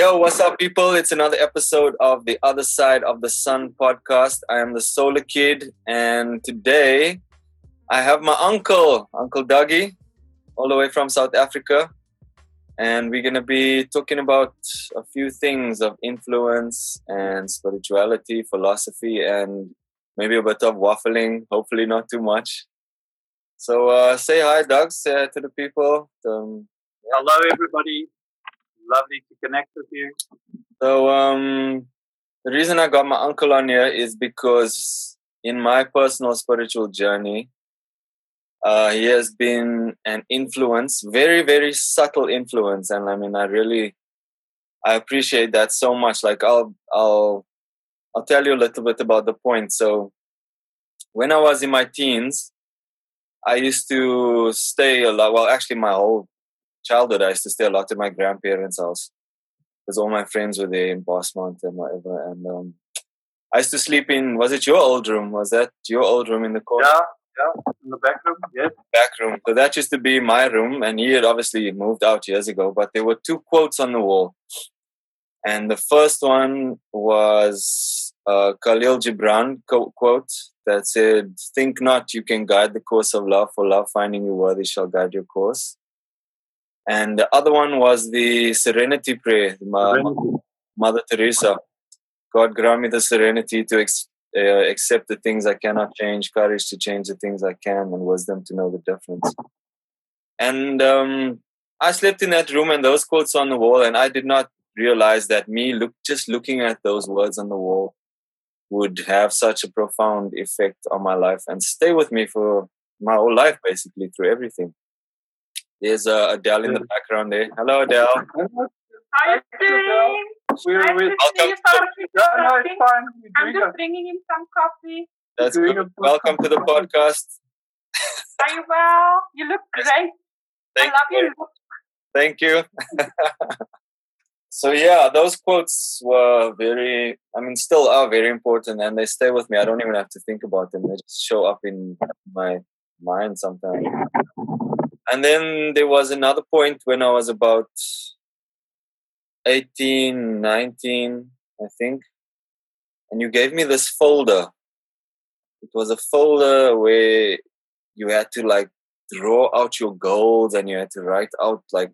Yo, what's up, people? It's another episode of the Other Side of the Sun podcast. I am the Solar Kid, and today I have my uncle, Uncle Dougie, all the way from South Africa. And we're going to be talking about a few things of influence and spirituality, philosophy, and maybe a bit of waffling, hopefully, not too much. So, uh, say hi, Doug, say hi to the people. Um, Hello, everybody. Lovely to connect with you. So um, the reason I got my uncle on here is because in my personal spiritual journey, uh, he has been an influence, very very subtle influence, and I mean I really I appreciate that so much. Like I'll I'll I'll tell you a little bit about the point. So when I was in my teens, I used to stay a lot. Well, actually, my whole childhood, I used to stay a lot at my grandparents' house because all my friends were there in Bosmont and whatever. And um, I used to sleep in. Was it your old room? Was that your old room in the corner? Yeah, yeah, in the back room. Yes. Back room. So that used to be my room, and he had obviously moved out years ago. But there were two quotes on the wall, and the first one was uh, Khalil Gibran quote that said, "Think not you can guide the course of love, for love finding you worthy shall guide your course." And the other one was the Serenity Prayer, Serenity. Mother Teresa. God grant me the serenity to ex- uh, accept the things I cannot change, courage to change the things I can, and wisdom to know the difference. And um, I slept in that room, and those quotes on the wall, and I did not realize that me look just looking at those words on the wall would have such a profound effect on my life and stay with me for my whole life, basically through everything. There's uh, Adele in the background there. Hello, Adele. How are you doing? We're, nice we're, to see you, no, no, it's fine. We're I'm doing just bringing in some coffee. That's good. Welcome to the podcast. Are you well? You look great. Thank I love you. your look. Thank you. so yeah, those quotes were very, I mean, still are very important, and they stay with me. I don't even have to think about them; they just show up in my mind sometimes. And then there was another point when I was about 18, 19, I think, and you gave me this folder. It was a folder where you had to like draw out your goals and you had to write out like.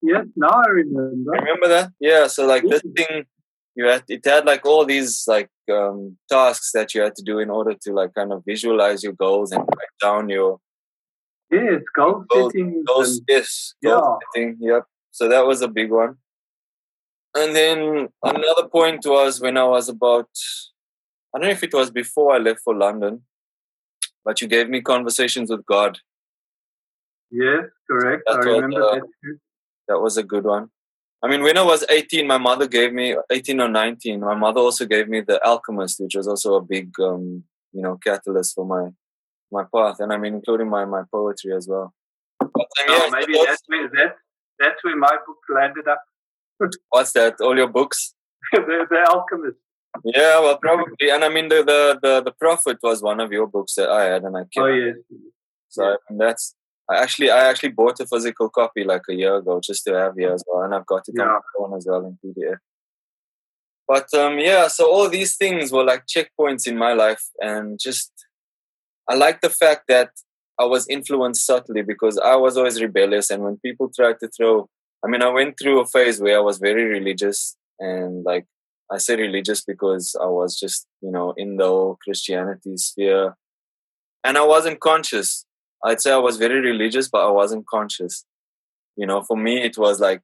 Yes, now I remember. remember that yeah so like this thing you had it had like all these like um tasks that you had to do in order to like kind of visualize your goals and write down your Yes, goal Goals- setting. goals yes goal Yeah. setting yep so that was a big one and then another point was when i was about i don't know if it was before i left for london but you gave me conversations with god Yes, correct. That I was, remember uh, that too. That was a good one. I mean, when I was 18, my mother gave me 18 or 19. My mother also gave me The Alchemist, which was also a big, um, you know, catalyst for my my path, and I mean, including my my poetry as well. But, um, Oh, yeah, so maybe that's where that, that's where my book landed up. what's that? All your books? the, the Alchemist. Yeah, well, probably. And I mean, the the the, the Prophet was one of your books that I had, and I kept. Oh yes. So I mean, that's. I actually, I actually bought a physical copy like a year ago just to have here as well, and I've got it on my phone as well in PDF. But um, yeah, so all these things were like checkpoints in my life, and just I like the fact that I was influenced subtly because I was always rebellious, and when people tried to throw, I mean, I went through a phase where I was very religious, and like I say religious because I was just you know in the whole Christianity sphere, and I wasn't conscious. I'd say I was very religious, but I wasn't conscious. You know, for me, it was like,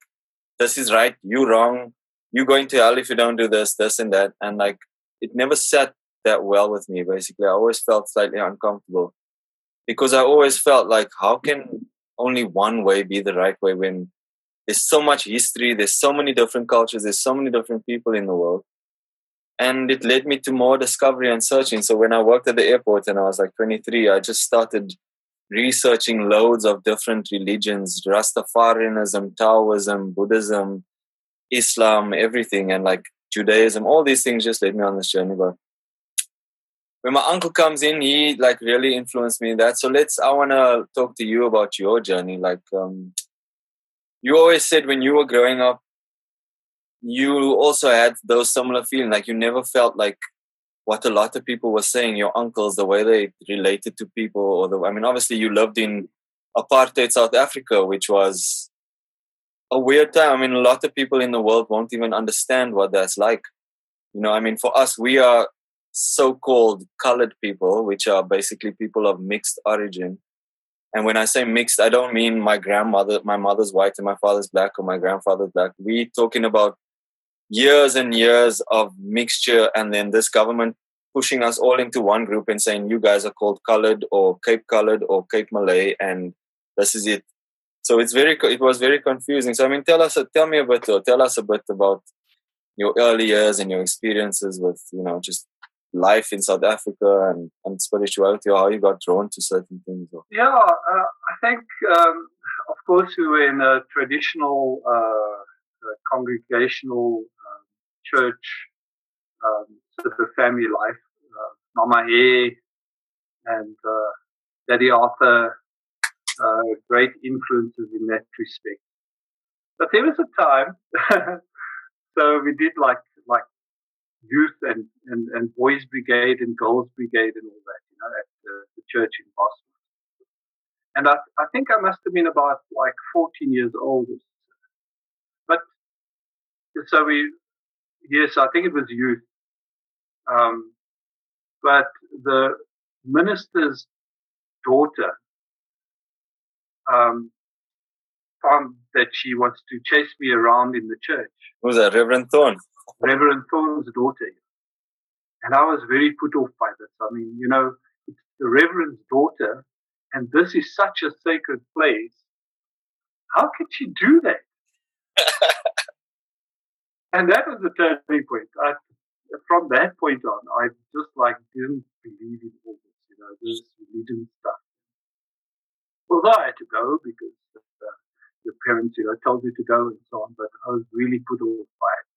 this is right, you wrong, you going to hell if you don't do this, this and that. And like, it never sat that well with me, basically. I always felt slightly uncomfortable because I always felt like, how can only one way be the right way when there's so much history, there's so many different cultures, there's so many different people in the world. And it led me to more discovery and searching. So when I worked at the airport and I was like 23, I just started researching loads of different religions Rastafarianism, Taoism, Buddhism, Islam, everything, and like Judaism. All these things just led me on this journey. But when my uncle comes in, he like really influenced me in that. So let's, I want to talk to you about your journey. Like, um, you always said when you were growing up, you also had those similar feeling, like you never felt like what a lot of people were saying, your uncles, the way they related to people, or the I mean, obviously you lived in apartheid South Africa, which was a weird time. I mean, a lot of people in the world won't even understand what that's like. You know, I mean, for us, we are so-called colored people, which are basically people of mixed origin. And when I say mixed, I don't mean my grandmother, my mother's white and my father's black, or my grandfather's black. We talking about years and years of mixture, and then this government pushing us all into one group and saying you guys are called colored or Cape colored or Cape Malay, and this is it. So it's very, it was very confusing. So I mean, tell us, tell me a bit, or tell us a bit about your early years and your experiences with, you know, just life in South Africa and, and spirituality, or how you got drawn to certain things. Or... Yeah, uh, I think, um, of course, we were in a traditional uh, congregational um, church um, sort of family life. Uh, Mama and uh, Daddy Arthur, uh, great influences in that respect. But there was a time, so we did like like youth and, and, and boys brigade and girls brigade and all that, you know, at the, the church in Bosmont. And I, I think I must have been about like 14 years old. But so we, yes, I think it was youth. Um, but the minister's daughter um, found that she wants to chase me around in the church. Who's that, Reverend Thorn? Reverend Thorn's daughter. And I was very put off by this. I mean, you know, it's the Reverend's daughter, and this is such a sacred place. How could she do that? and that was the turning point. I, from that point on, I just like didn't believe in all this, you know, this religion stuff. Although I had to go because uh, your parents, you know, told you to go and so on, but I was really put off by that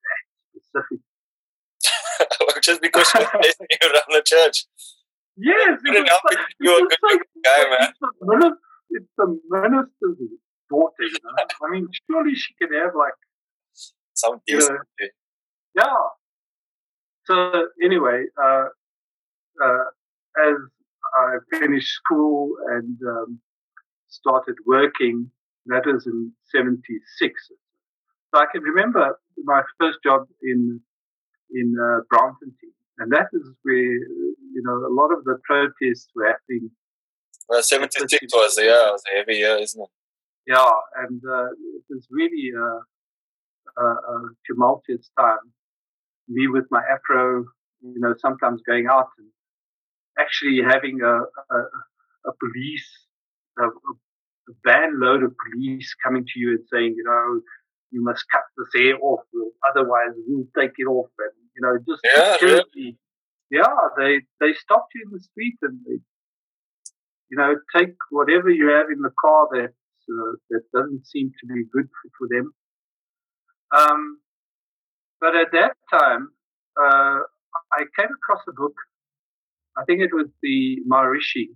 specific. Just because you're around the church. Yes, it like, you're a good like, guy, man. It's minister, it's the minister's daughter, you know. I mean, surely she can have like some decency. You know, yeah. So anyway, uh, uh, as I finished school and um, started working, that was in '76. So I can remember my first job in in uh, Braamfontein, and that is where you know a lot of the protests were happening. Well, '76 was yeah, it was a heavy year, isn't it? Yeah, and uh, it was really a, a, a tumultuous time. Me with my afro, you know, sometimes going out and actually having a, a, a police, a, a van load of police coming to you and saying, you know, you must cut this hair off, otherwise we'll take it off. And, you know, just yeah, really? yeah, they, they stopped you in the street and they, you know, take whatever you have in the car that, uh, that doesn't seem to be good for, for them. Um, but at that time, uh, I came across a book. I think it was the Maharishi,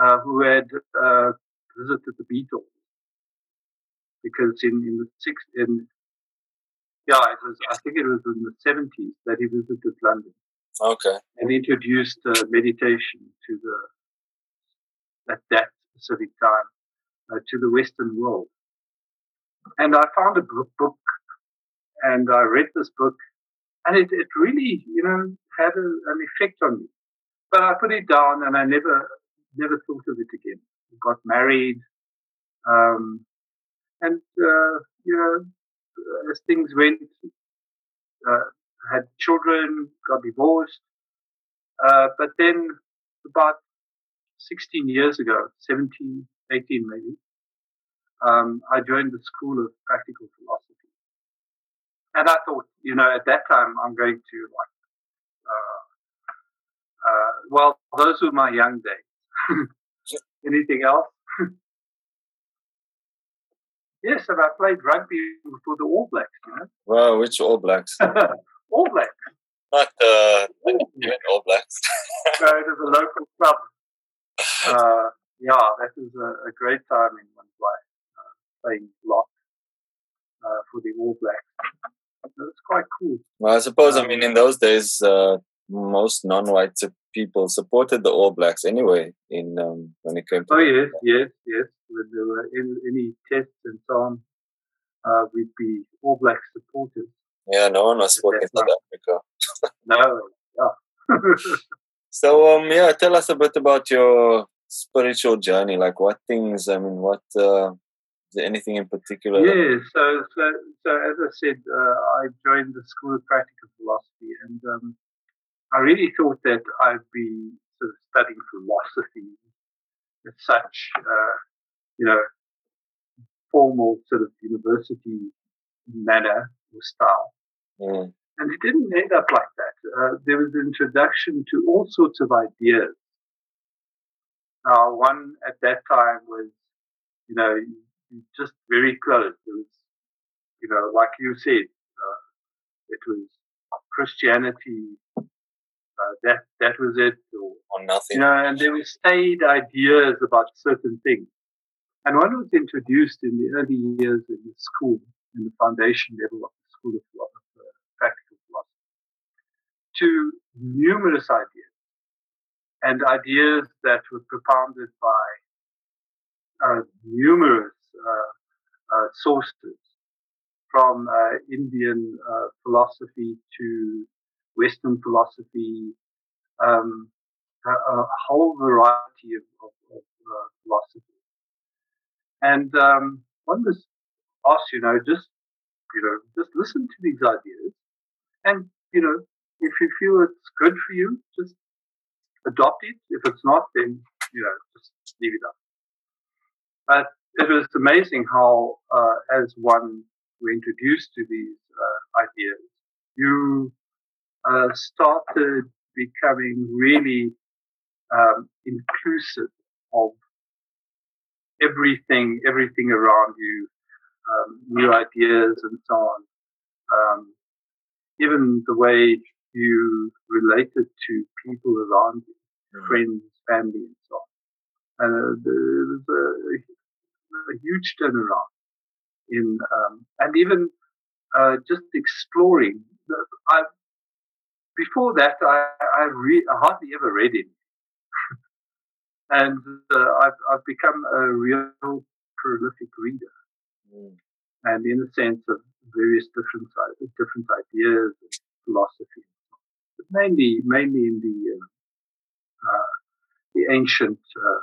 uh, who had uh, visited the Beatles because in, in the six in yeah, it was I think it was in the seventies that he visited London. Okay. And introduced uh, meditation to the at that specific time uh, to the Western world. And I found a book, and I read this book, and it, it really, you know, had a, an effect on me. But I put it down, and I never never thought of it again. Got married, um, and uh, you know, as things went, uh, had children, got divorced. Uh, but then, about 16 years ago, 17, 18 maybe, um, I joined the School of Practical Philosophy. And I thought, you know, at that time, I'm going to like, uh, uh, well, those were my young days. Anything else? Yes, and I played rugby for the All Blacks. You know? Wow, which All Blacks? All Blacks. Not uh, All Blacks. no, it is a local club. Uh, yeah, that is a, a, great time in one's life, uh, playing lock uh, for the All Blacks. That's quite cool. Well, I suppose, I Um, mean, in those days, uh, most non-white people supported the All Blacks anyway. In um, when it came to Oh yes, yes, yes. When there were any, any tests and so on, uh, we'd be All Black supporters. yeah, no one was supporting South Africa. No, yeah. So, um, yeah, tell us a bit about your spiritual journey. Like, what things? I mean, what? Uh, is there anything in particular? Yeah, so, so, so as I said, uh, I joined the School of Practical Philosophy, and um, I really thought that I'd be sort of studying philosophy as such, uh, you know, formal sort of university manner or style. Mm, And it didn't end up like that. Uh, there was an introduction to all sorts of ideas. Now, one at that time was, you know, just very close. It was, you know, like you said, uh, it was Christianity. Uh, that that was it, or or nothing. you know, and there were staid ideas about certain things. And one was introduced in the early years in the school, in the foundation level of the School of Philosophy, uh, Practical Philosophy, to numerous ideas and ideas that were propounded by uh, numerous uh, uh, sources from uh, Indian uh, philosophy to Western philosophy, um, a, a whole variety of, of, of uh, philosophy. And um, one just asked, you know, just you know, just listen to these ideas, and you know, if you feel it's good for you, just adopt it. If it's not, then you know, just leave it up. But it was amazing how, uh, as one were introduced to these uh, ideas, you uh, started becoming really um, inclusive of everything, everything around you, um, new ideas and so on. Um, even the way you related to people around you, Mm. friends, family, and so on. Uh, there was a, a huge turnaround in, um, and even uh, just exploring. The, I, before that, I, I, re- I hardly ever read it. and uh, I've, I've become a real prolific reader. Mm. And in the sense of various different different ideas and philosophy, but mainly mainly in the uh, uh, the ancient uh,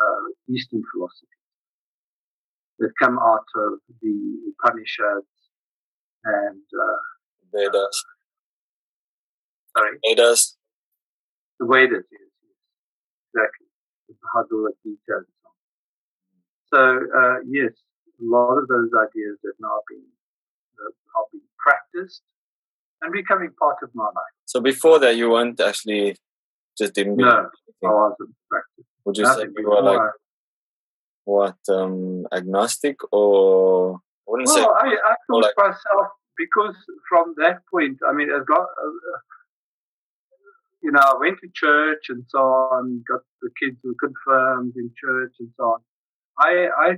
uh, Eastern philosophy that come out of the Upanishads and uh, Vedas. Sorry Vedas. the Vedas, yes, exactly, the Bhagavad Gita and so on. So uh, yes, a lot of those ideas have now been uh, are being practiced and becoming part of my life. So before that, you weren't actually just didn't. No, I wasn't practiced. Would you say you were like before. what um agnostic or I wouldn't say Well, I, I thought like- myself because from that point, I mean, as long, uh, you know, I went to church and so on, got the kids were confirmed in church and so on. I I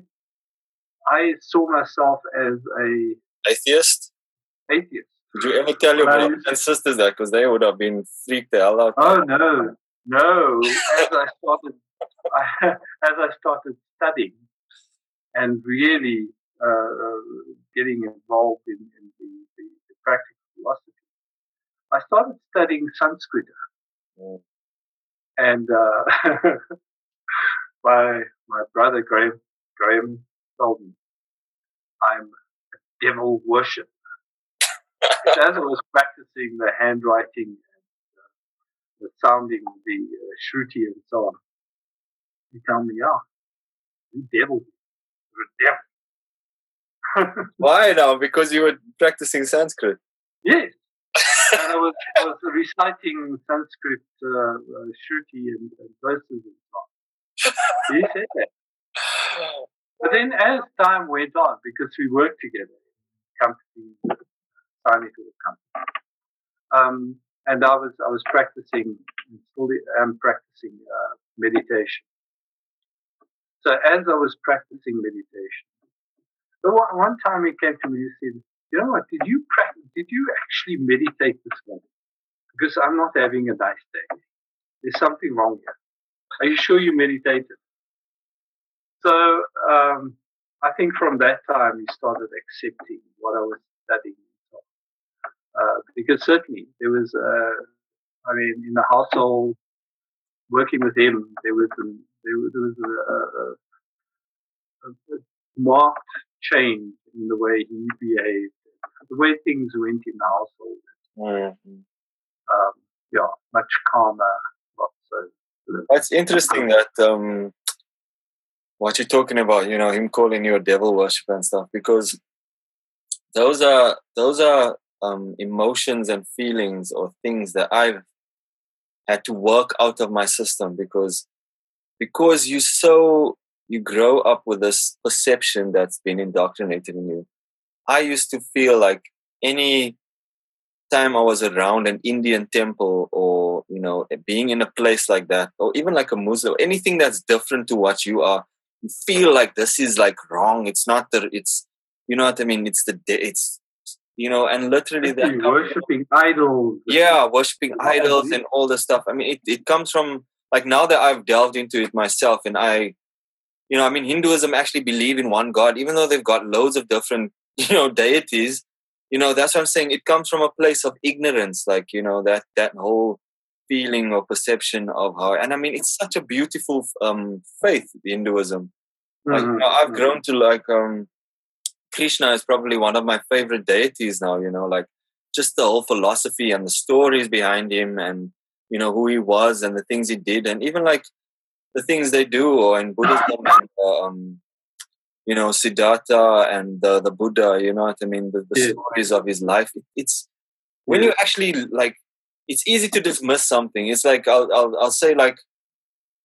I saw myself as a atheist. atheist. Did you ever tell your brothers and sisters that? Because they would have been freaked the hell out. Oh no, no! As I started, as I started studying and really uh, uh, getting involved in, in the, the, the practical philosophy, I started studying Sanskrit. And uh, my my brother Graham Graham told me I'm a devil worship. as I was practicing the handwriting the sounding, the uh, shruti and so on. He told me, yeah, you devil, you're a devil. Why now? Because you were practicing Sanskrit. yes. And I was, I was reciting Sanskrit uh, uh, shruti and, and verses and on. He said that. But then as time went on, because we worked together, company, tiny little company, um, and I was I was practicing, still am practicing uh, meditation. So as I was practicing meditation, one, one time he came to me and said, you know what? Did you practice? Did you actually meditate this morning? Because I'm not having a nice day. There's something wrong here. Are you sure you meditated? So um, I think from that time he started accepting what I was studying. Uh, because certainly there was, uh, I mean, in the household, working with him, there was, a, there was, a, a, a, marked change in the way he behaved, the way things went in the household. Mm-hmm. Um, yeah, much calmer, not so. It's interesting that um, what you're talking about, you know, him calling you a devil worshiper and stuff, because those are those are um, emotions and feelings or things that I've had to work out of my system because because you so you grow up with this perception that's been indoctrinated in you. I used to feel like any time I was around an Indian temple or you know being in a place like that or even like a Muslim anything that's different to what you are you feel like this is like wrong. It's not the. It's you know what I mean. It's the. It's you know, and literally that worshiping idols. Yeah, worshiping idols and all the stuff. I mean, it it comes from like now that I've delved into it myself, and I, you know, I mean, Hinduism actually believe in one God, even though they've got loads of different you know deities. You know, that's what I'm saying. It comes from a place of ignorance, like you know that that whole feeling or perception of how and i mean it's such a beautiful um faith hinduism like mm-hmm. you know, i've grown to like um krishna is probably one of my favorite deities now you know like just the whole philosophy and the stories behind him and you know who he was and the things he did and even like the things they do or in buddhism and, uh, um you know siddhartha and the, the buddha you know what i mean the, the yeah. stories of his life it, it's when you actually like it's easy to dismiss something. It's like I'll, I'll I'll say like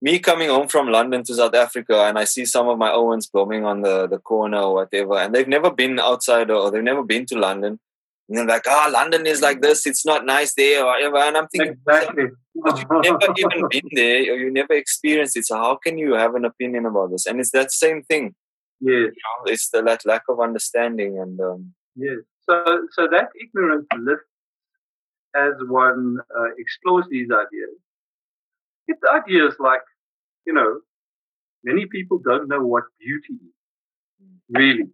me coming home from London to South Africa and I see some of my Owens blooming on the, the corner or whatever, and they've never been outside or they've never been to London. And they're like, ah, oh, London is like this, it's not nice there or whatever. And I'm thinking, exactly. you've never even been there or you never experienced it. So how can you have an opinion about this? And it's that same thing. Yes. You know, it's the that lack of understanding and um, Yes. So so that ignorance lifts as one uh, explores these ideas, it's ideas like, you know, many people don't know what beauty is, really.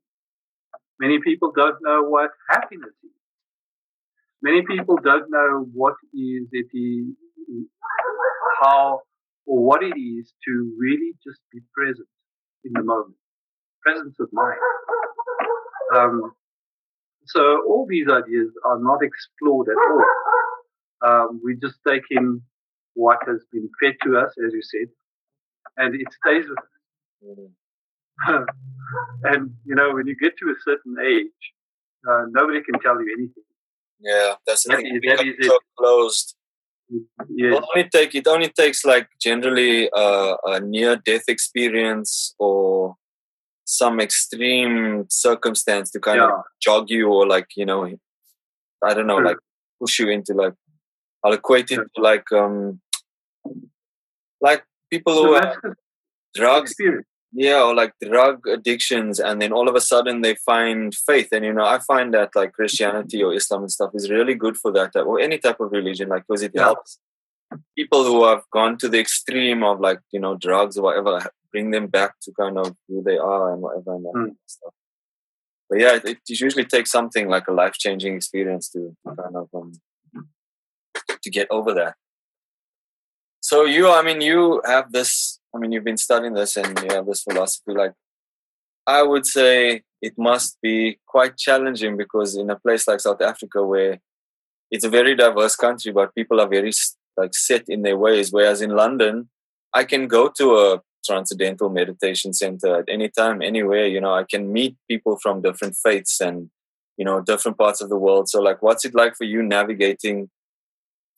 Many people don't know what happiness is. Many people don't know what is it is, how or what it is to really just be present in the moment, presence of mind. Um, so all these ideas are not explored at all. Um, we just take in what has been fed to us, as you said, and it stays with us. And you know, when you get to a certain age, uh, nobody can tell you anything. Yeah, that's the thing. That is so it. closed. Yes. It only take it only takes like generally uh, a near death experience or some extreme circumstance to kind yeah. of jog you or like you know I don't know like push you into like I'll equate it to like um like people who have drugs experience. yeah or like drug addictions and then all of a sudden they find faith and you know i find that like christianity or islam and stuff is really good for that or any type of religion like because it yeah. helps people who have gone to the extreme of like you know drugs or whatever bring them back to kind of who they are and whatever and mm. stuff but yeah it, it, usually takes something like a life-changing experience to kind of um, to get over that. So you, I mean, you have this. I mean, you've been studying this, and you have this philosophy. Like, I would say it must be quite challenging because in a place like South Africa, where it's a very diverse country, but people are very like set in their ways. Whereas in London, I can go to a transcendental meditation center at any time, anywhere. You know, I can meet people from different faiths and you know different parts of the world. So, like, what's it like for you navigating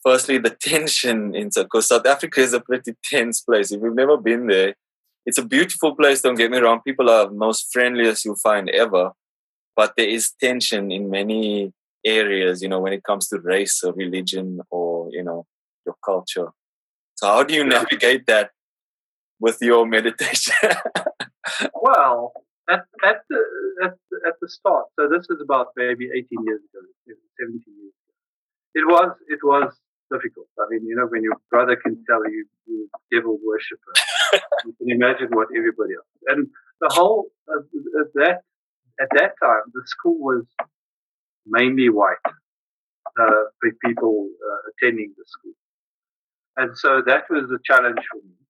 firstly the tension in because South Africa is a pretty tense place. If you've never been there, it's a beautiful place. Don't get me wrong; people are most friendliest you'll find ever, but there is tension in many areas. You know, when it comes to race or religion or you know your culture. So how do you navigate that with your meditation? well, at at the at, at the start. So this is about maybe 18 years ago, 17 years ago. It was it was difficult. I mean, you know, when your brother can tell you you devil worshipper, you can imagine what everybody else. And the whole uh, that at that time, the school was mainly white, uh, people uh, attending the school, and so that was a challenge for me.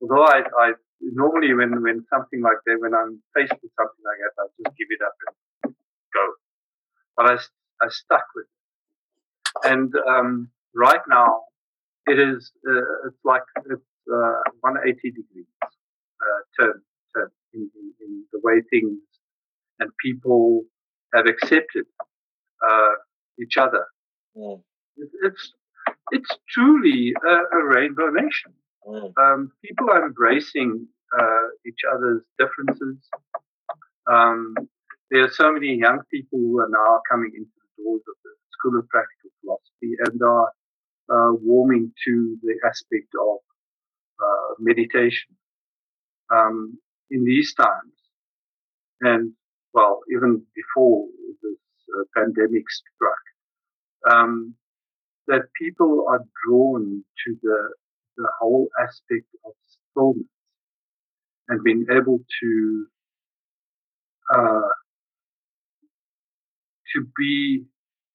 Although I, I normally when when something like that, when I'm faced with something like that, I just give it up and go. But I I stuck with it, and um, right now it is uh, it's like it's uh, 180 degrees uh, turn turn in, in, in, the way things and people have accepted uh, each other. Mm. It's it's truly a, a rainbow nation. Mm. Um, people are embracing uh, each other's differences. Um, there are so many young people who are now coming into the doors of the School of Practical Philosophy and are uh, warming to the aspect of uh, meditation um, in these times. And well, even before this uh, pandemic struck, um, that people are drawn to the the whole aspect of stillness and being able to uh, to be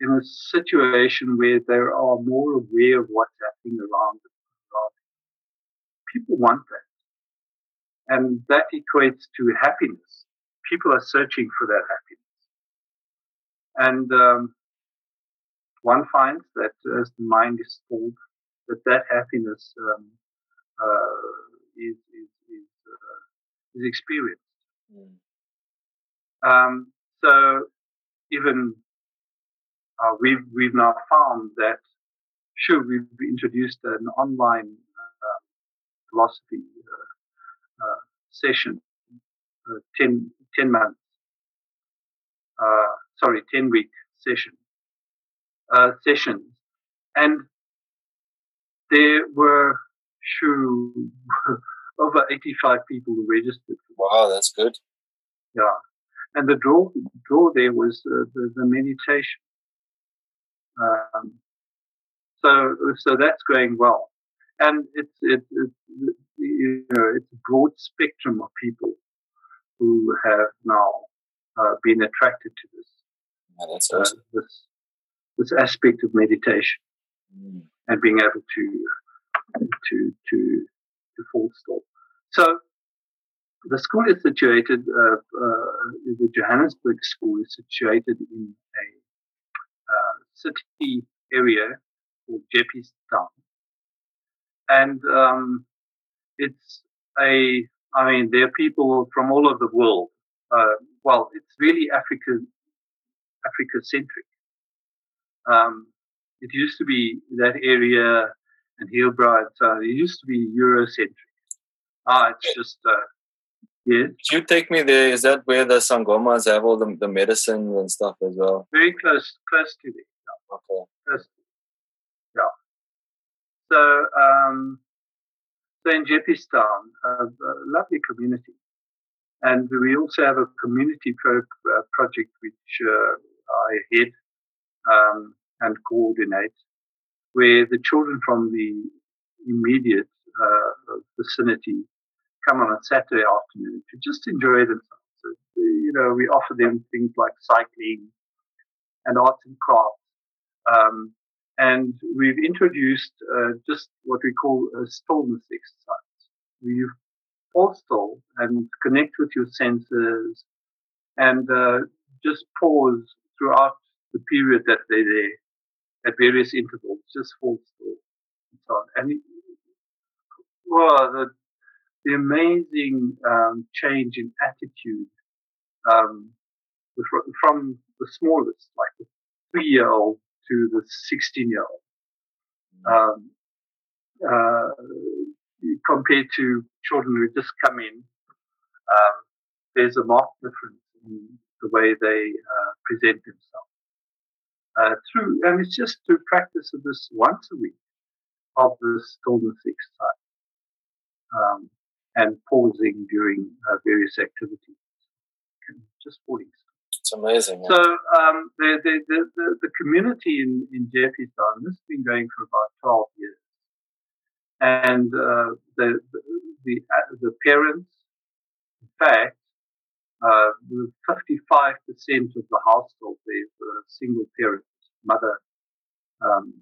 in a situation where they are more aware of what's happening around them. People want that. And that equates to happiness. People are searching for that happiness. And um, one finds that as the mind is full, that that happiness um, uh, is, is, is, uh, is experienced. Mm. Um, so even uh, we've we've now found that sure we've introduced an online uh, philosophy uh, uh session, uh, 10, 10 months, uh, sorry, ten week session sessions, and there were sure over 85 people who registered. Wow, that's good. Yeah, and the draw draw there was uh, the, the meditation. Um, so so that's going well, and it's it's, it's you know it's a broad spectrum of people who have now uh, been attracted to this yeah, that's uh, awesome. uh, this this aspect of meditation mm. And being able to to to to fall still. So the school is situated, uh, uh, the Johannesburg school is situated in a uh, city area called Town, And um, it's a, I mean, there are people from all over the world. Uh, well, it's really Africa, Africa centric. Um, it used to be that area and Hillbrow and so on. It used to be Eurocentric. Ah, it's just uh, yeah. Could you take me there? Is that where the Sangomas have all the, the medicine and stuff as well? Very close, close to there. Yeah. Okay. Close to yeah. So, um, so in Jeppestown, a, a lovely community. And we also have a community pro, uh, project which uh, I head um, and coordinate, where the children from the immediate uh, vicinity come on a Saturday afternoon to just enjoy themselves. So, you know, we offer them things like cycling and arts and crafts. Um, and we've introduced uh, just what we call a stillness exercise. You fall still and connect with your senses and uh, just pause throughout the period that they're there at various intervals, just fall still and so on. And well, the, the amazing um, change in attitude um, from the smallest, like the three-year-old to the 16-year-old, um, uh, compared to children who just come in. Um, there's a marked difference in the way they uh, present themselves uh, through, and it's just through practice of this once a week of the stillness exercise um, and pausing during uh, various activities. just school. It's amazing. So um, the, the, the, the, community in, in Jeppestown, this has been going for about 12 years. And uh, the, the, the, uh, the parents, in fact, uh, 55% of the household there were single parents, mother um,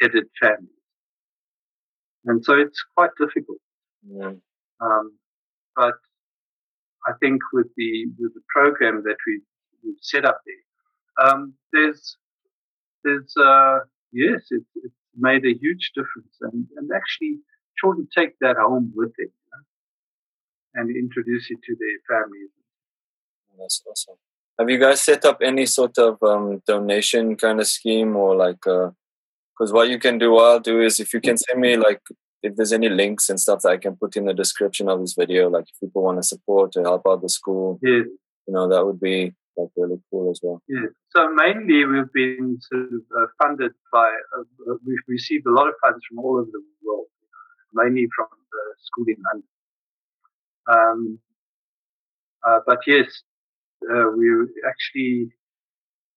headed families. And so it's quite difficult. Mm. Um, but I think with the with the program that we we've set up there, um, there's there's uh, yes, it, it's made a huge difference, and and actually children take that home with them you know, and introduce it to their families. That's awesome. Have you guys set up any sort of um, donation kind of scheme or like? Because uh, what you can do, what I'll do is if you can send me like if there's any links and stuff that I can put in the description of this video, like if people want to support to help out the school, yeah. you know, that would be like really cool as well. Yeah. So mainly we've been sort of uh, funded by, uh, we've received a lot of funds from all over the world, mainly from the school in London. Um, uh, but yes, uh, we're actually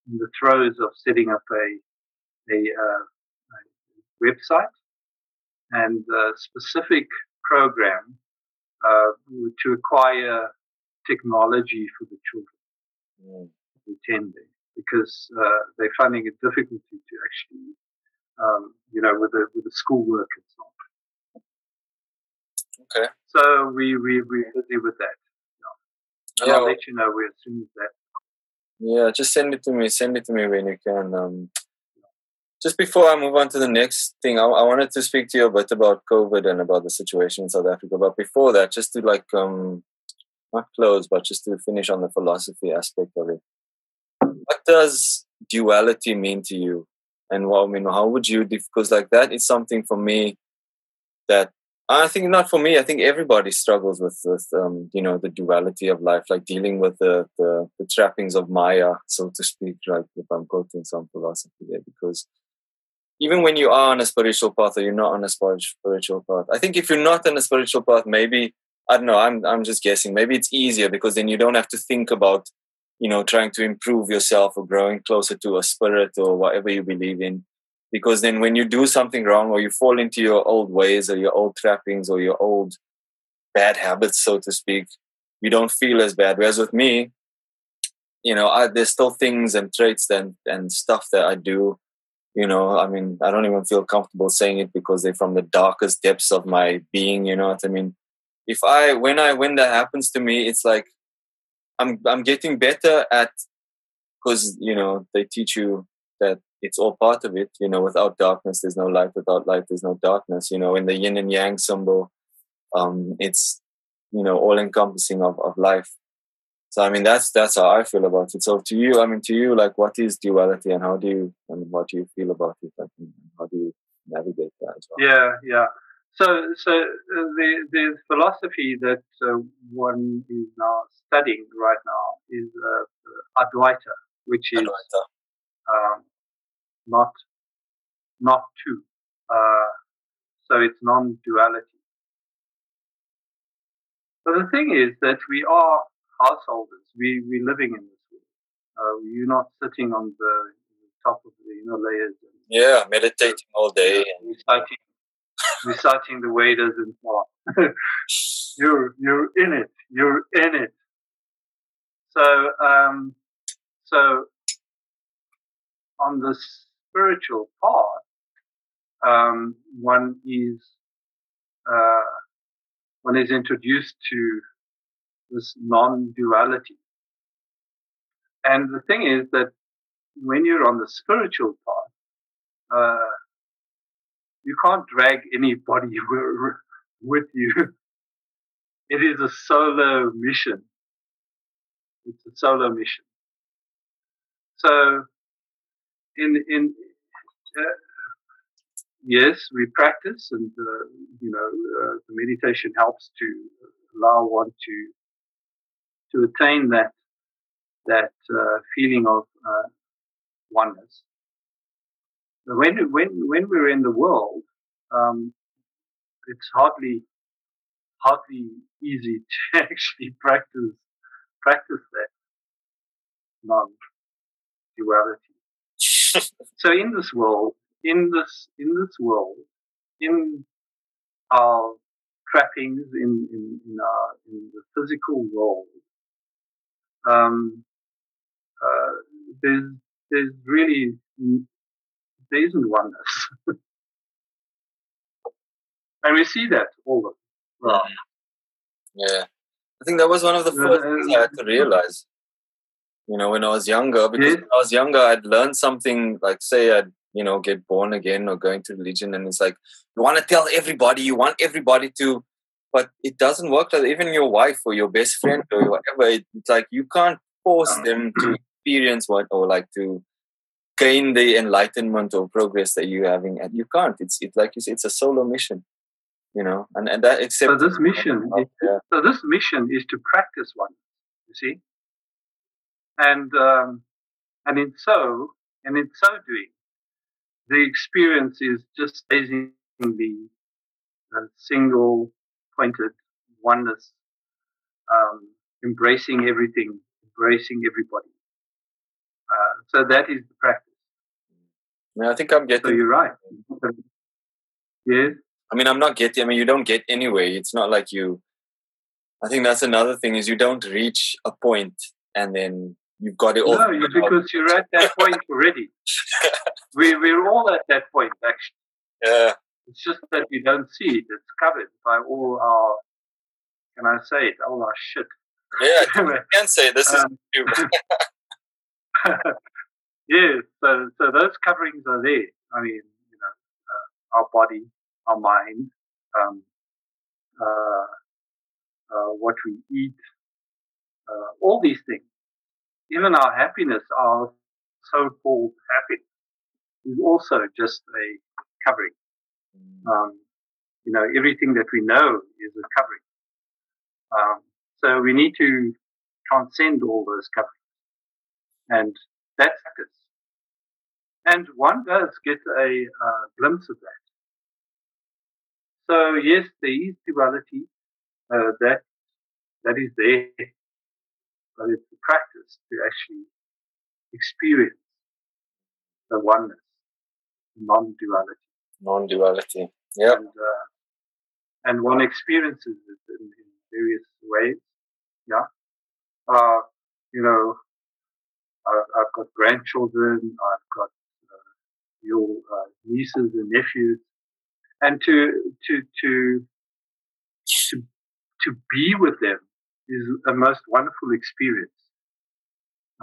in the throes of setting up a, a, uh, a website and a specific program uh, to acquire technology for the children Mm. attending because uh, they're finding it difficult to actually, um, you know, with the with the schoolwork and so on. Okay. So we we we're busy with that. And Yeah, I'll let you know as soon as that. Yeah, just send it to me. Send it to me when you can. Um, just before I move on to the next thing, I, I wanted to speak to you a bit about COVID and about the situation in South Africa. But before that, just to like um, not close, but just to finish on the philosophy aspect of it. What does duality mean to you? And what I mean, how would you? Because like that is something for me that I think not for me. I think everybody struggles with with um, you know the duality of life, like dealing with the, the the trappings of Maya, so to speak. Like if I'm quoting some philosophy there, because even when you are on a spiritual path or you're not on a spiritual path, I think if you're not on a spiritual path, maybe I don't know. I'm I'm just guessing. Maybe it's easier because then you don't have to think about you know trying to improve yourself or growing closer to a spirit or whatever you believe in because then when you do something wrong or you fall into your old ways or your old trappings or your old bad habits so to speak you don't feel as bad. Whereas with me you know I, there's still things and traits and and stuff that i do you know i mean i don't even feel comfortable saying it because they're from the darkest depths of my being you know what i mean? If i when i when that happens to me it's like i'm i'm getting better at because you know they teach you it's all part of it. You know, without darkness, there's no light. Without light, there's no darkness. You know, in the yin and yang symbol, um, it's you know all encompassing of, of life. So I mean, that's that's how I feel about it. So to you, I mean, to you, like, what is duality, and how do you, mean, what do you feel about it? Like, how do you navigate that as well? Yeah, yeah. So, so uh, the the philosophy that uh, one is now studying right now is uh, Advaita, which is Advaita. um, not not two. Uh, so it's non-duality. But the thing is that we are householders. We we're living in this world. Uh, you're not sitting on the, the top of the layers. And, Yeah, meditating all day. And, reciting reciting the Vedas and so on. you're you're in it. You're in it. So um, so on the spiritual path, um, one is uh, one is introduced to this non-duality. And the thing is that when you're on the spiritual path, uh, you can't drag anybody with you. It is a solo mission. It's a solo mission. So, in in uh, yes, we practice, and uh, you know, uh, the meditation helps to allow one to to attain that that uh, feeling of uh, oneness. When when when we're in the world, um, it's hardly hardly easy to actually practice practice that. non-duality. So in this world, in this in this world, in our trappings, in in, in our in the physical world, um, uh, there's there's really there isn't oneness, and we see that all the well. Yeah, I think that was one of the first things I had to realize. You know, when I was younger, because Yes. when I was younger, I'd learn something like, say, I'd you know get born again or going to religion, and it's like you want to tell everybody, you want everybody to, but it doesn't work. Like even your wife or your best friend or whatever, it- it's like you can't force them to experience what or like to gain the enlightenment or progress that you're having, and you can't. It's it's like you say, it's a solo mission. You know, and and that except So this mission is yeah. So this mission is to practice one you see, and um, and in so and in so doing, the experience is just raising the, the single pointed oneness, um, embracing everything, embracing everybody. Uh, so that is the practice. Yeah, I think I'm getting. So you're right. Yes. I mean, I'm not getting. I mean, you don't get anyway. It's not like you. I think that's another thing is you don't reach a point and then you've got it all. No, you, because you're at that point already. we, we're all at that point, actually. yeah, It's just that we don't see it. It's covered by all our, can I say it, all our shit. yeah. I can say this is Um, you. yeah, so, so those coverings are there. I mean, you know, uh, our body, our mind, um, uh, uh, what we eat, uh, all these things. Even our happiness, our so-called happiness, is also just a covering. Um, you know, everything that we know is a covering. Um, so we need to transcend all those coverings. And that's practice. And one does get a uh, glimpse of that. So yes, there is duality. Uh, that that is there, but it's the practice to actually experience the oneness, non-duality. Non-duality. Yeah. And, uh, and one experiences it in, in various ways. Yeah. Uh, you know, I, I've got grandchildren. I've got uh, your uh, nieces and nephews, and to to to to to be with them is a most wonderful experience.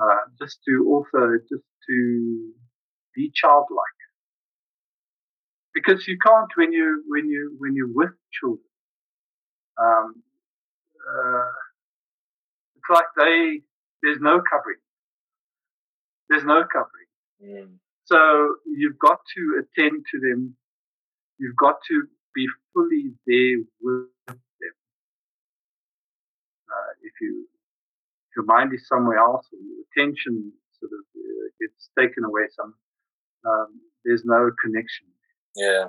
Uh, just to also just to be childlike because you can't when you when you when you're with children. Um, uh, it's like they there's no covering. There's no covering. Mm. So you've got to attend to them. You've got to be fully there with them. Uh, if you if your mind is somewhere else or your attention sort of uh, gets taken away, some um, there's no connection. Yeah.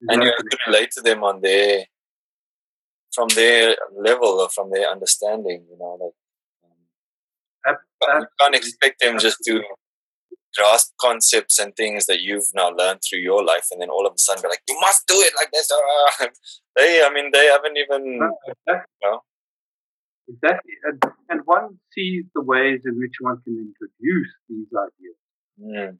There's And no you have to relate to them on their, from their level or from their understanding. You know, like. um, you can't expect them just to grasp concepts and things that you've now learned through your life, and then all of a sudden be like, "You must do it like this." ah." They, I mean, they haven't even. No, exactly. No. Exactly. And, and one sees the ways in which one can introduce these ideas. Mm,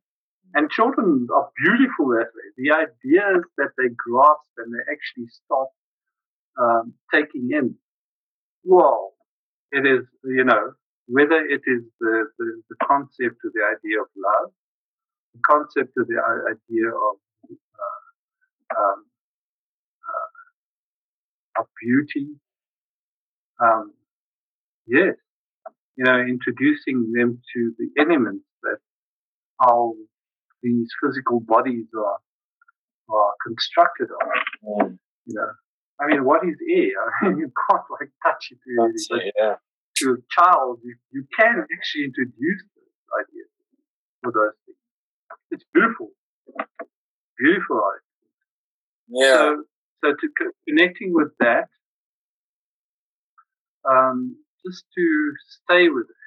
And children are beautiful that way. The ideas that they grasp and they actually start um, taking in. Whoa. It is, you know, whether it is the, the, the concept of the idea of love, the concept of the idea of, uh, um, uh, of beauty. Um, yes. You know, introducing them to the elements that how these physical bodies are are constructed of. mm, You know, I mean, what is air? I mean, you can't like touch it really, it, yeah. to a child, you, you can actually introduce those ideas or those things. It's beautiful, beautiful. idea. Yeah. So, so to co- connecting with that, um, just to stay with it,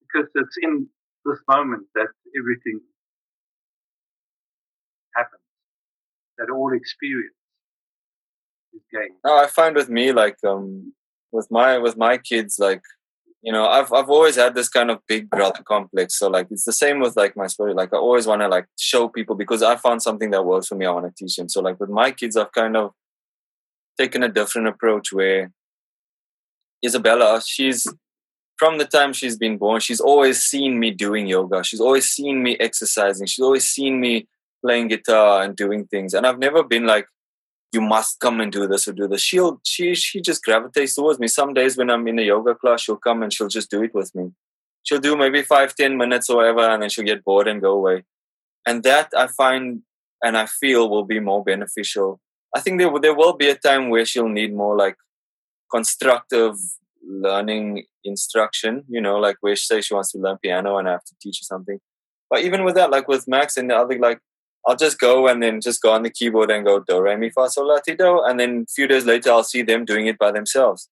because it's in this moment that everything happens, that all experience is gained. No, I find with me like um with my with my kids like you know I've I've always had this kind of big brother complex. So like it's the same with like my story. Like I always want to like show people because I found something that works for me. I want to teach them. So like with my kids, I've kind of taken a different approach where Isabella, she's from the time she's been born, she's always seen me doing yoga. She's always seen me exercising. She's always seen me playing guitar and doing things. And I've never been like, you must come and do this or do this. She'll she she just gravitates towards me. Some days when I'm in a yoga class, she'll come and she'll just do it with me. She'll do maybe five, ten minutes or whatever, and then she'll get bored and go away. And that I find and I feel will be more beneficial. I think there there will be a time where she'll need more like constructive learning instruction, you know, like where she says she wants to learn piano and I have to teach her something. But even with that, like with Max and the other, like I'll just go and then just go on the keyboard and go do re mi fa sol la ti do, and then a few days later I'll see them doing it by themselves.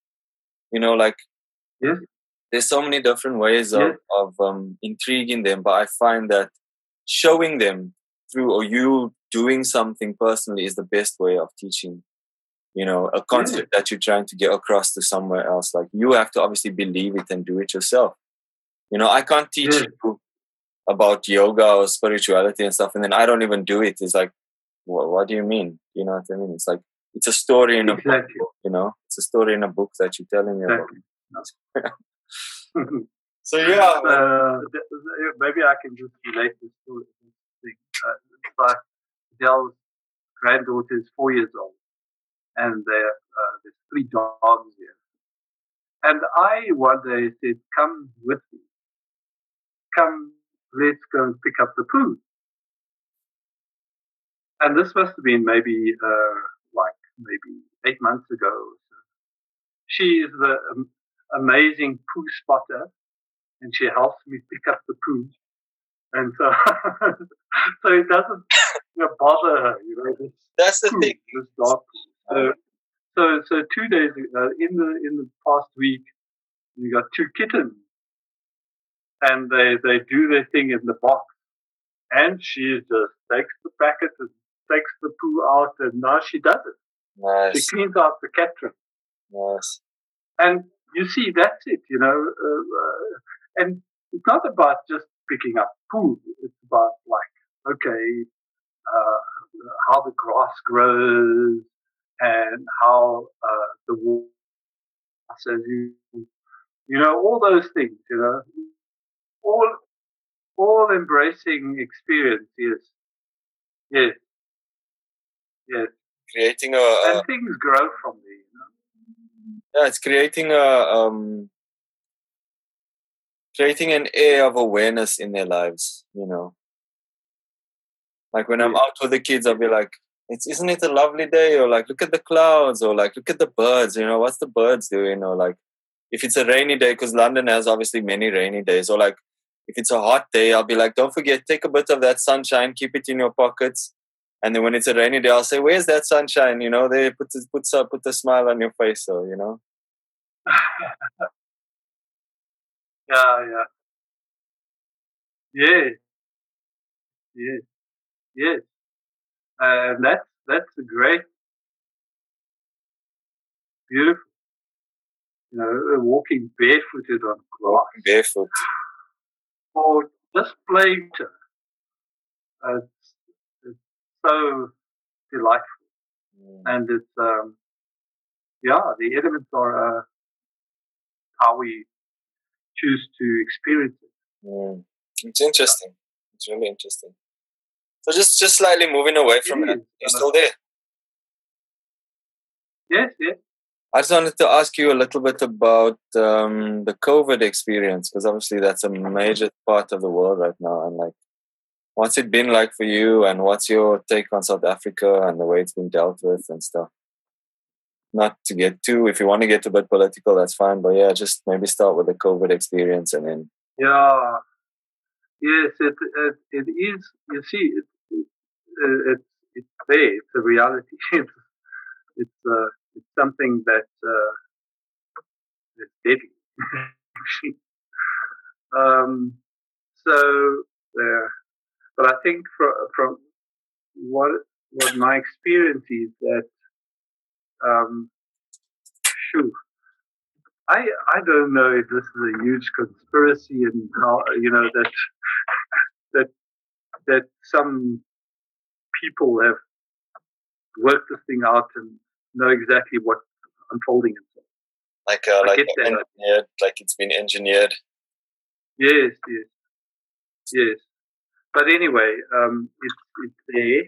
You know, like Yes. there's so many different ways of, Yes. of um, intriguing them, but I find that showing them through or you doing something personally is the best way of teaching. You know, a concept that you're trying to get across to somewhere else. Like you have to obviously believe it and do it yourself. You know, I can't teach Yeah. you about yoga or spirituality and stuff, and then I don't even do it. It's like, what, what do you mean? You know what I mean? It's like it's a story in a Exactly. book. You know, it's a story in a book that you're telling me about. So yeah, uh, th- th- maybe I can just relate this to this thing. Uh, it's like Dell's granddaughter is four years old, and there, uh, there's three dogs here. And I one day said, "Come with me. Come, let's go and pick up the poo." And this must have been maybe uh, like maybe eight months ago. So. She is the um, amazing poo spotter and she helps me pick up the poo. And so, so it doesn't you know, bother her, you know, this that's the thing. this dog poo. So, so, so two days ago, in the, in the past week, we got two kittens and they, they do their thing in the box and she just takes the packet and takes the poo out and now she does it. Nice. She cleans out the cat tree. nice. And you see, that's it, you know. Uh, uh, and it's not about just picking up poo. It's about like, okay, uh, how the grass grows and how uh, the water, as you, you know, all those things, you know, all, all embracing experience. Yes, yes, yes, Creating a, a and things grow from there. You know? yeah, it's creating a um, creating an air of awareness in their lives. You know, like when I'm out with the kids, I'll be like, "It's isn't it a lovely day?" Or like, "Look at the clouds," or like, "Look at the birds." You know, what's the birds doing? Or like, if it's a rainy day, because London has obviously many rainy days. Or like, if it's a hot day, I'll be like, "Don't forget, take a bit of that sunshine, keep it in your pockets." And then when it's a rainy day, I'll say, "Where's that sunshine?" You know, they put put put a smile on your face. So you know. Yeah, yeah. Yes. Yes. Yes. And that's that's a great beautiful. You know, uh, walking barefooted on grass barefoot. or just playing to uh, it's, it's so delightful. Mm. And it's um yeah, the elements are uh, how we choose to experience it. Mm. It's interesting. It's really interesting. So just just slightly moving away from It. You're still there. Yes, yes. I just wanted to ask you a little bit about um, the COVID experience because obviously that's a major part of the world right now. And like, what's it been like for you? And what's your take on South Africa and the way it's been dealt with and stuff? Not to get too, if you want to get a bit political, that's fine. But yeah, just maybe start with the COVID experience and then. Yeah. Yes, it it, it is. You see, it, it's it's there. It's a reality. It's it's uh, it's something that uh, is deadly. Um, so, uh, but I think from, from what what my experience is that, um, shoot, I I don't know if this is a huge conspiracy and how you know that that that some people have worked this thing out and know exactly what's unfolding itself. Like uh, I like engineered, like it's been engineered. Yes, yes, yes. But anyway, um, it's it's there,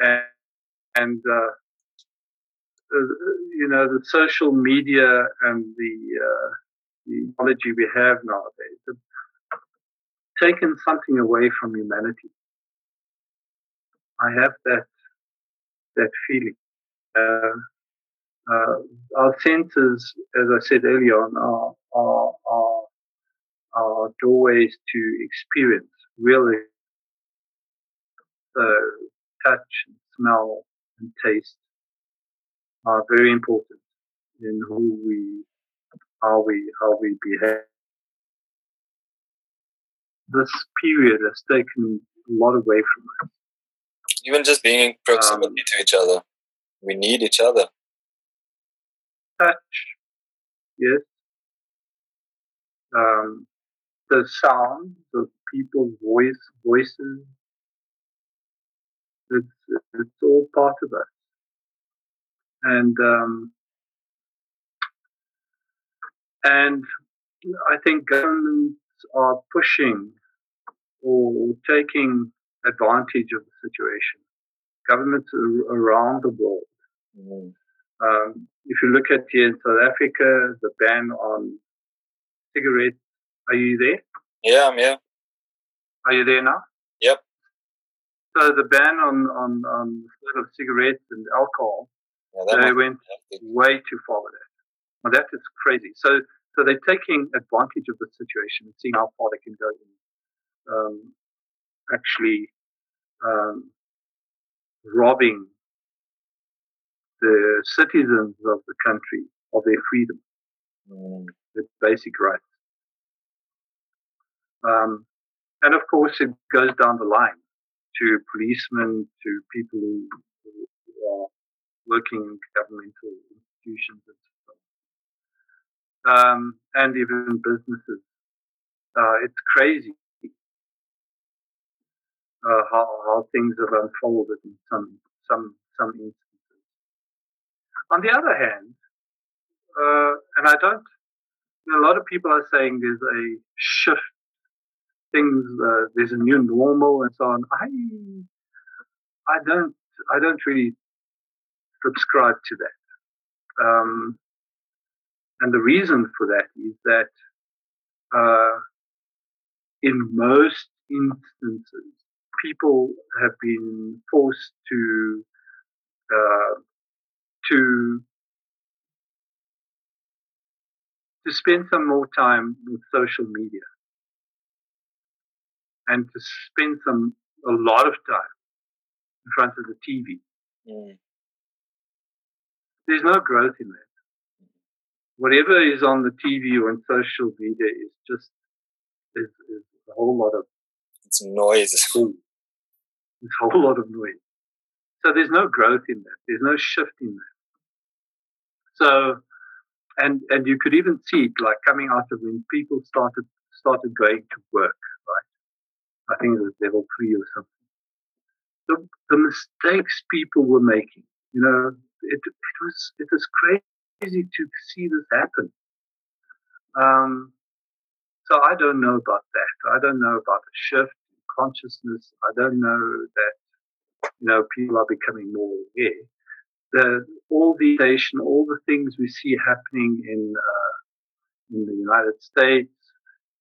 and and uh, uh, you know the social media and the uh, the technology we have nowadays have taken something away from humanity. I have that that feeling. Uh, uh, our senses, as I said earlier on, are, are, are, are doorways to experience, really. So, touch, and smell, and taste are very important in who we, how we, how we behave. This period has taken a lot away from us. Even just being in proximity Um, to each other. We need each other. touch, yes. Um, the sound, the people's voice, voices, it's, it's all part of us. And, um, and I think governments are pushing or taking advantage of the situation. Governments around the world Mm. um, if you look at here in South Africa, the ban on cigarettes. Are you there? Yeah, I'm here. Are you there now? Yep. So the ban on on on the sale of cigarettes and alcohol, Yeah, they went way too far with that. That is crazy. So so they're taking advantage of the situation and seeing how far they can go in um, actually um, robbing the citizens of the country of their freedom. Mm. the basic rights. Um, and of course, it goes down the line to policemen, to people who, who are working in governmental institutions and so on. Um, and even businesses. Uh, it's crazy uh, how, how things have unfolded in some, some, some instances. On the other hand, uh, and I don't a lot of people are saying there's a shift, things, uh, there's a new normal and so on. I, I don't, I don't really subscribe to that. Um, and the reason for that is that, uh, in most instances, people have been forced to, uh, to to spend some more time with social media and to spend some a lot of time in front of the TV. Mm. There's no growth in that. Whatever is on the TV or on social media is just is, is a whole lot of It's noise. A whole lot of noise. So there's no growth in that. There's no shift in that. So and and you could even see it like coming out of when people started started going to work, right? I think it was level three or something. The the mistakes people were making, you know, it it was it was crazy to see this happen. Um, so I don't know about that. I don't know about the shift consciousness. I don't know that you know people are becoming more aware the all the nation, all the things we see happening in uh, in the United States,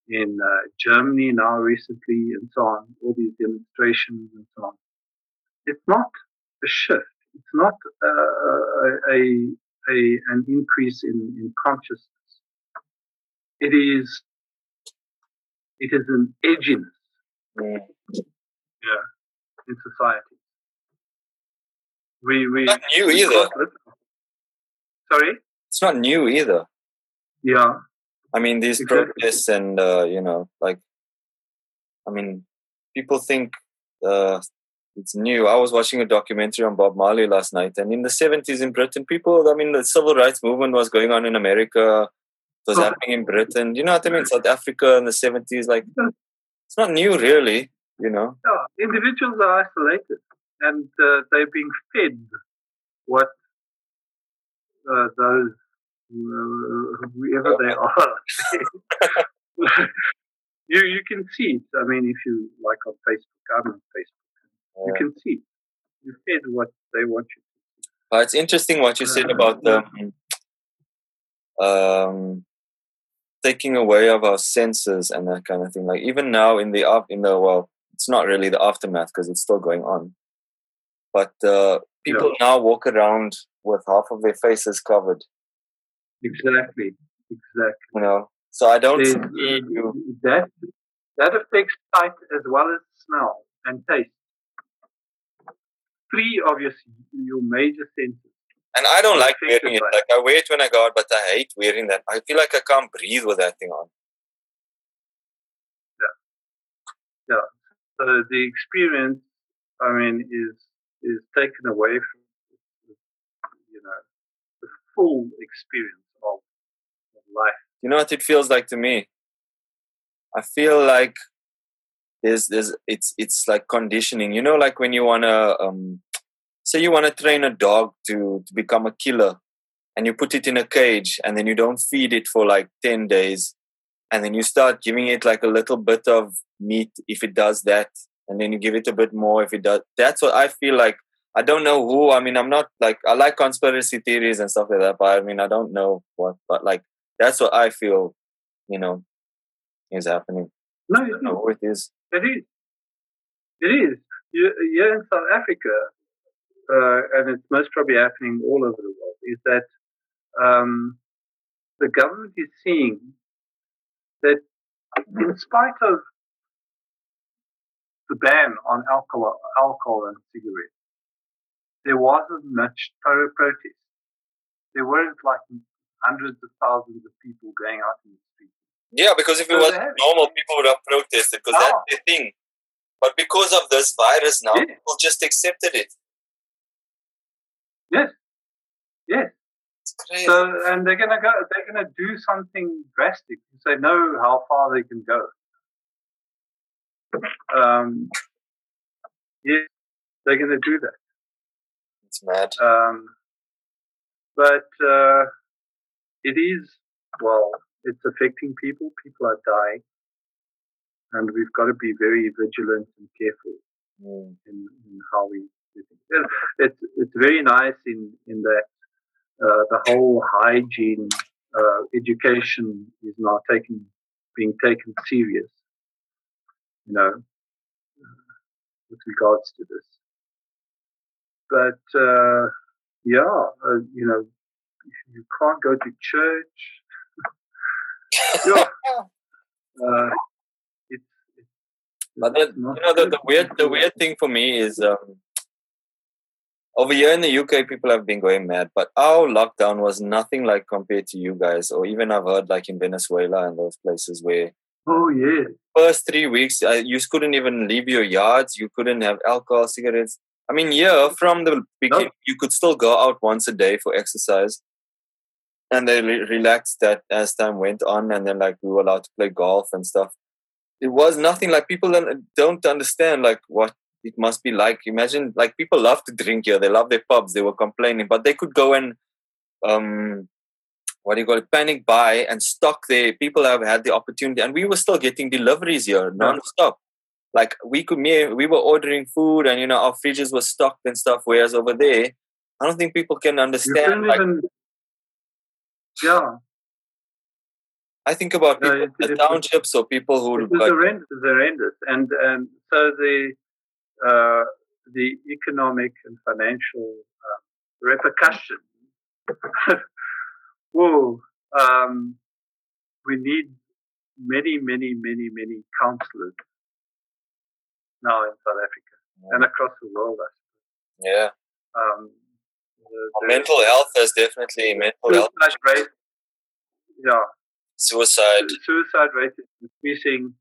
in uh, Germany now recently, and so on, all these demonstrations and so on. It's not a shift. It's not uh, a, a an increase in, in consciousness. It is it is an edginess Mm. in society. We we Not new either. Sorry. It's not new either. Yeah. I mean, these Exactly. protests and uh, you know, like, I mean, people think uh, it's new. I was watching a documentary on Bob Marley last night, and in the seventies in Britain, people, I mean, the civil rights movement was going on in America. It was Oh. happening in Britain. You know what I mean? South Africa in the seventies, like, it's not new, really. You know? Individuals are isolated and uh, they're being fed what uh, those uh, whoever they are. you you can see it. I mean, if you like on Facebook, I'm on Facebook. You can see. You fed what they want you. Uh, it's interesting what you said Uh, about yeah. um, um, taking away of our senses and that kind of thing. Like even now in the in the well, it's not really the aftermath because it's still going on. But uh, people now walk around with half of their faces covered. Exactly. Exactly. You know, so I don't uh, that that affects sight as well as smell and taste. Three of your your major senses. And I don't like wearing it. Like I wear it when I go out, but I hate wearing that. I feel like I can't breathe with that thing on. Yeah. Yeah. So the experience, I mean, is is taken away from you know the full experience of, of life. you know what it feels like to me i feel like there's there's it's it's like conditioning you know like when you want to um say you want to train a dog to to become a killer and you put it in a cage and then you don't feed it for like 10 days and then you start giving it like a little bit of meat if it does that and then you give it a bit more if it does that's what i feel like i don't know who i mean i'm not like i like conspiracy theories and stuff like that but i mean i don't know what but like that's what I feel, you know, is happening. No, I don't know who it is. It is. It is. You're in South Africa, uh, and it's most probably happening all over the world, is that um, the government is seeing that in spite of the ban on alcohol, alcohol and cigarettes, there wasn't much pro- protest. There weren't like hundreds of thousands of people going out in the streets. Yeah, because if it was normal, people would have protested because Ah. that's the thing. But because of this virus now, Yeah. people just accepted it. Yes, yes. So, and they're gonna go. They're gonna do something drastic. So they know how far they can go. Um, yes, they're gonna do that. it's mad. Um, but uh, it is well, it's affecting people. People are dying, and we've got to be very vigilant and careful Mm. in, in how we It's it's very nice in in that uh, the whole hygiene uh, education is now taken being taken serious. You know, uh, with regards to this. But uh, yeah, uh, you know, you can't go to church. yeah. Uh, it's, it's, But the, you know, the, the weird the weird thing for me is um, over here in the UK, people have been going mad, but our lockdown was nothing like compared to you guys, or even I've heard like in Venezuela and those places where Oh yeah, first three weeks uh, you couldn't even leave your yards, you couldn't have alcohol, cigarettes. I mean, yeah, from the beginning, you could still go out once a day for exercise. And they re- relaxed that as time went on, and then like we were allowed to play golf and stuff. It was nothing like people don't- don't understand like what it must be like. Imagine like people love to drink here, they love their pubs. They were complaining, but they could go and um, what do you call it? Panic buy and stock there. People have had the opportunity, and we were still getting deliveries here non-stop like we could me we were ordering food and you know our fridges were stocked and stuff whereas over there i don't think people can understand like even. Yeah, i think about No, people, it- the it townships or people who it was like, horrendous, horrendous, and and so the uh, the economic and financial uh, repercussions. Whoa, um, we need many, many, many, many counselors now in South Africa and across the world. I yeah. Um, the, the mental health is definitely mental health suicide rate, yeah, Suicide. suicide rate is increasing.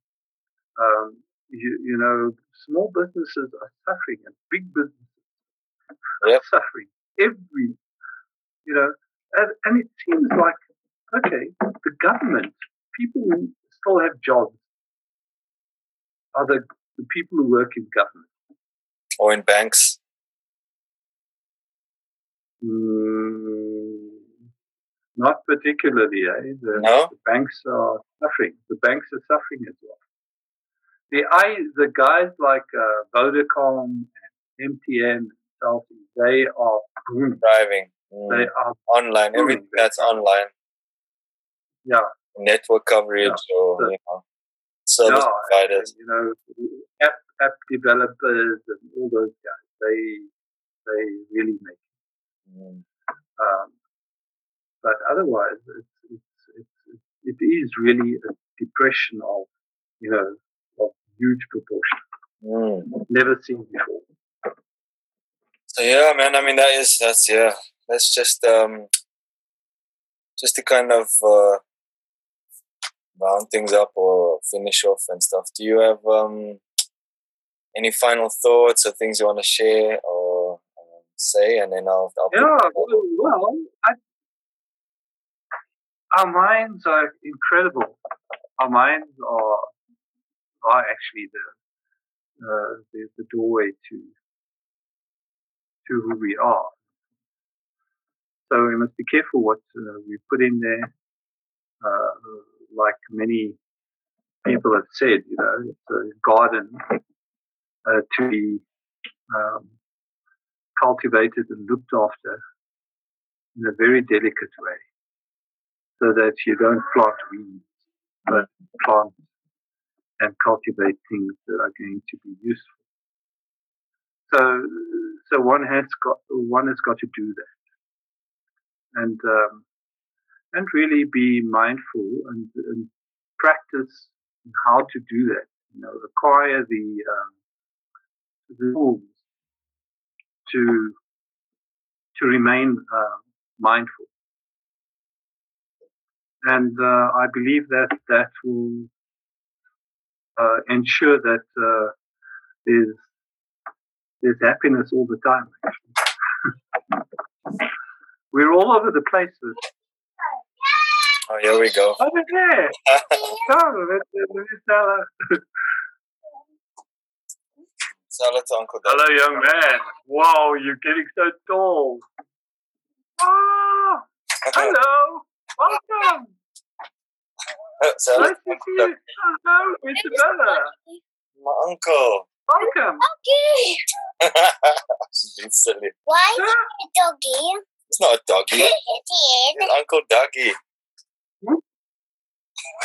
Um, you, you know, small businesses are suffering and big businesses are Yep. suffering. Every, you know, and, and it seems like, okay, the government, people who still have jobs are the, the people who work in government. Or in banks. Mm, not particularly, eh? The, No? the banks are suffering. The banks are suffering as well. The I, the guys like uh, Vodacom and MTN and they are booming. Driving. Mm. They are, online. booming. Everything that's online. yeah, Network coverage or, So- you know, service yeah, providers. and, you know, app app developers and all those guys. They they really make. Mm. Um, but otherwise, it's, it's, it's, it is really a depression of, you know, huge proportion, Mm. never seen before. So yeah, man. I mean, that is that's yeah. That's just um, just to kind of uh, round things up or finish off and stuff. Do you have um, any final thoughts or things you want to share or um, say? And then I'll, I'll Yeah, well, well I, our minds are incredible. Our minds are are actually the uh, the, the doorway to to who we are. So we must be careful what uh, we put in there. Uh, like many people have said, you know, it's a garden uh, to be um, cultivated and looked after in a very delicate way, so that you don't plant weeds, but plant and cultivate things that are going to be useful. So, so one has got one has got to do that, and um, and really be mindful and, and practice how to do that. You know, acquire the um, the tools to to remain uh, mindful. And uh, I believe that that will uh, ensure that uh, there's there's happiness all the time. We're all over the place. with- Oh, here we go. Over there. Come, let, let me tell her. Out to Uncle Doug. Hello, young man. Wow, you're getting so tall. Ah, hello. Welcome. Shout Nice to to see you. Hello, Isabella. My uncle. Welcome. Okay. She's being silly. Why is it a doggy? It's not a doggy. It It's Uncle Dougie. is.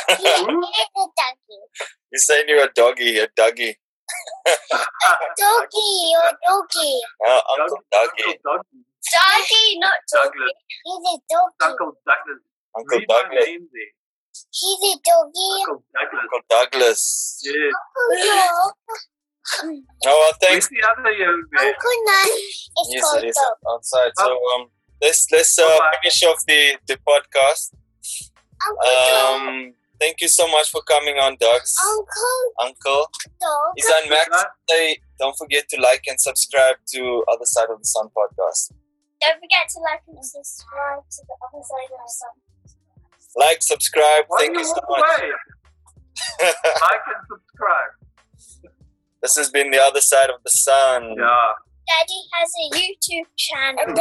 It is a doggy. You're saying you're a doggy, a Dougie. Doggy or doggy. Uh, Uncle Dougie. Uncle Douglas. Doggy, not doggy. Douglas. He's a doggy. Uncle Douglas. Uncle Douglas. Name there. He's a doggy. Uncle Douglas. Uncle Douglas. Yes. Uncle Oh, well, thanks. Where's the other young man? Uncle Nine is Yes, called it is dog. outside. So um, let's let's uh, finish off the the podcast. Uncle Dog. Um, thank you so much for coming on, Dogs. Uncle Uncle Dog. Isan Max. Say, don't forget to like and subscribe to Other Side of the Sun podcast. Don't forget to like and subscribe to the other side of the sun. Like, subscribe. Why Thank you you so much. away? Like and subscribe. this has been the Other Side of the Sun. Yeah. Daddy has a YouTube channel.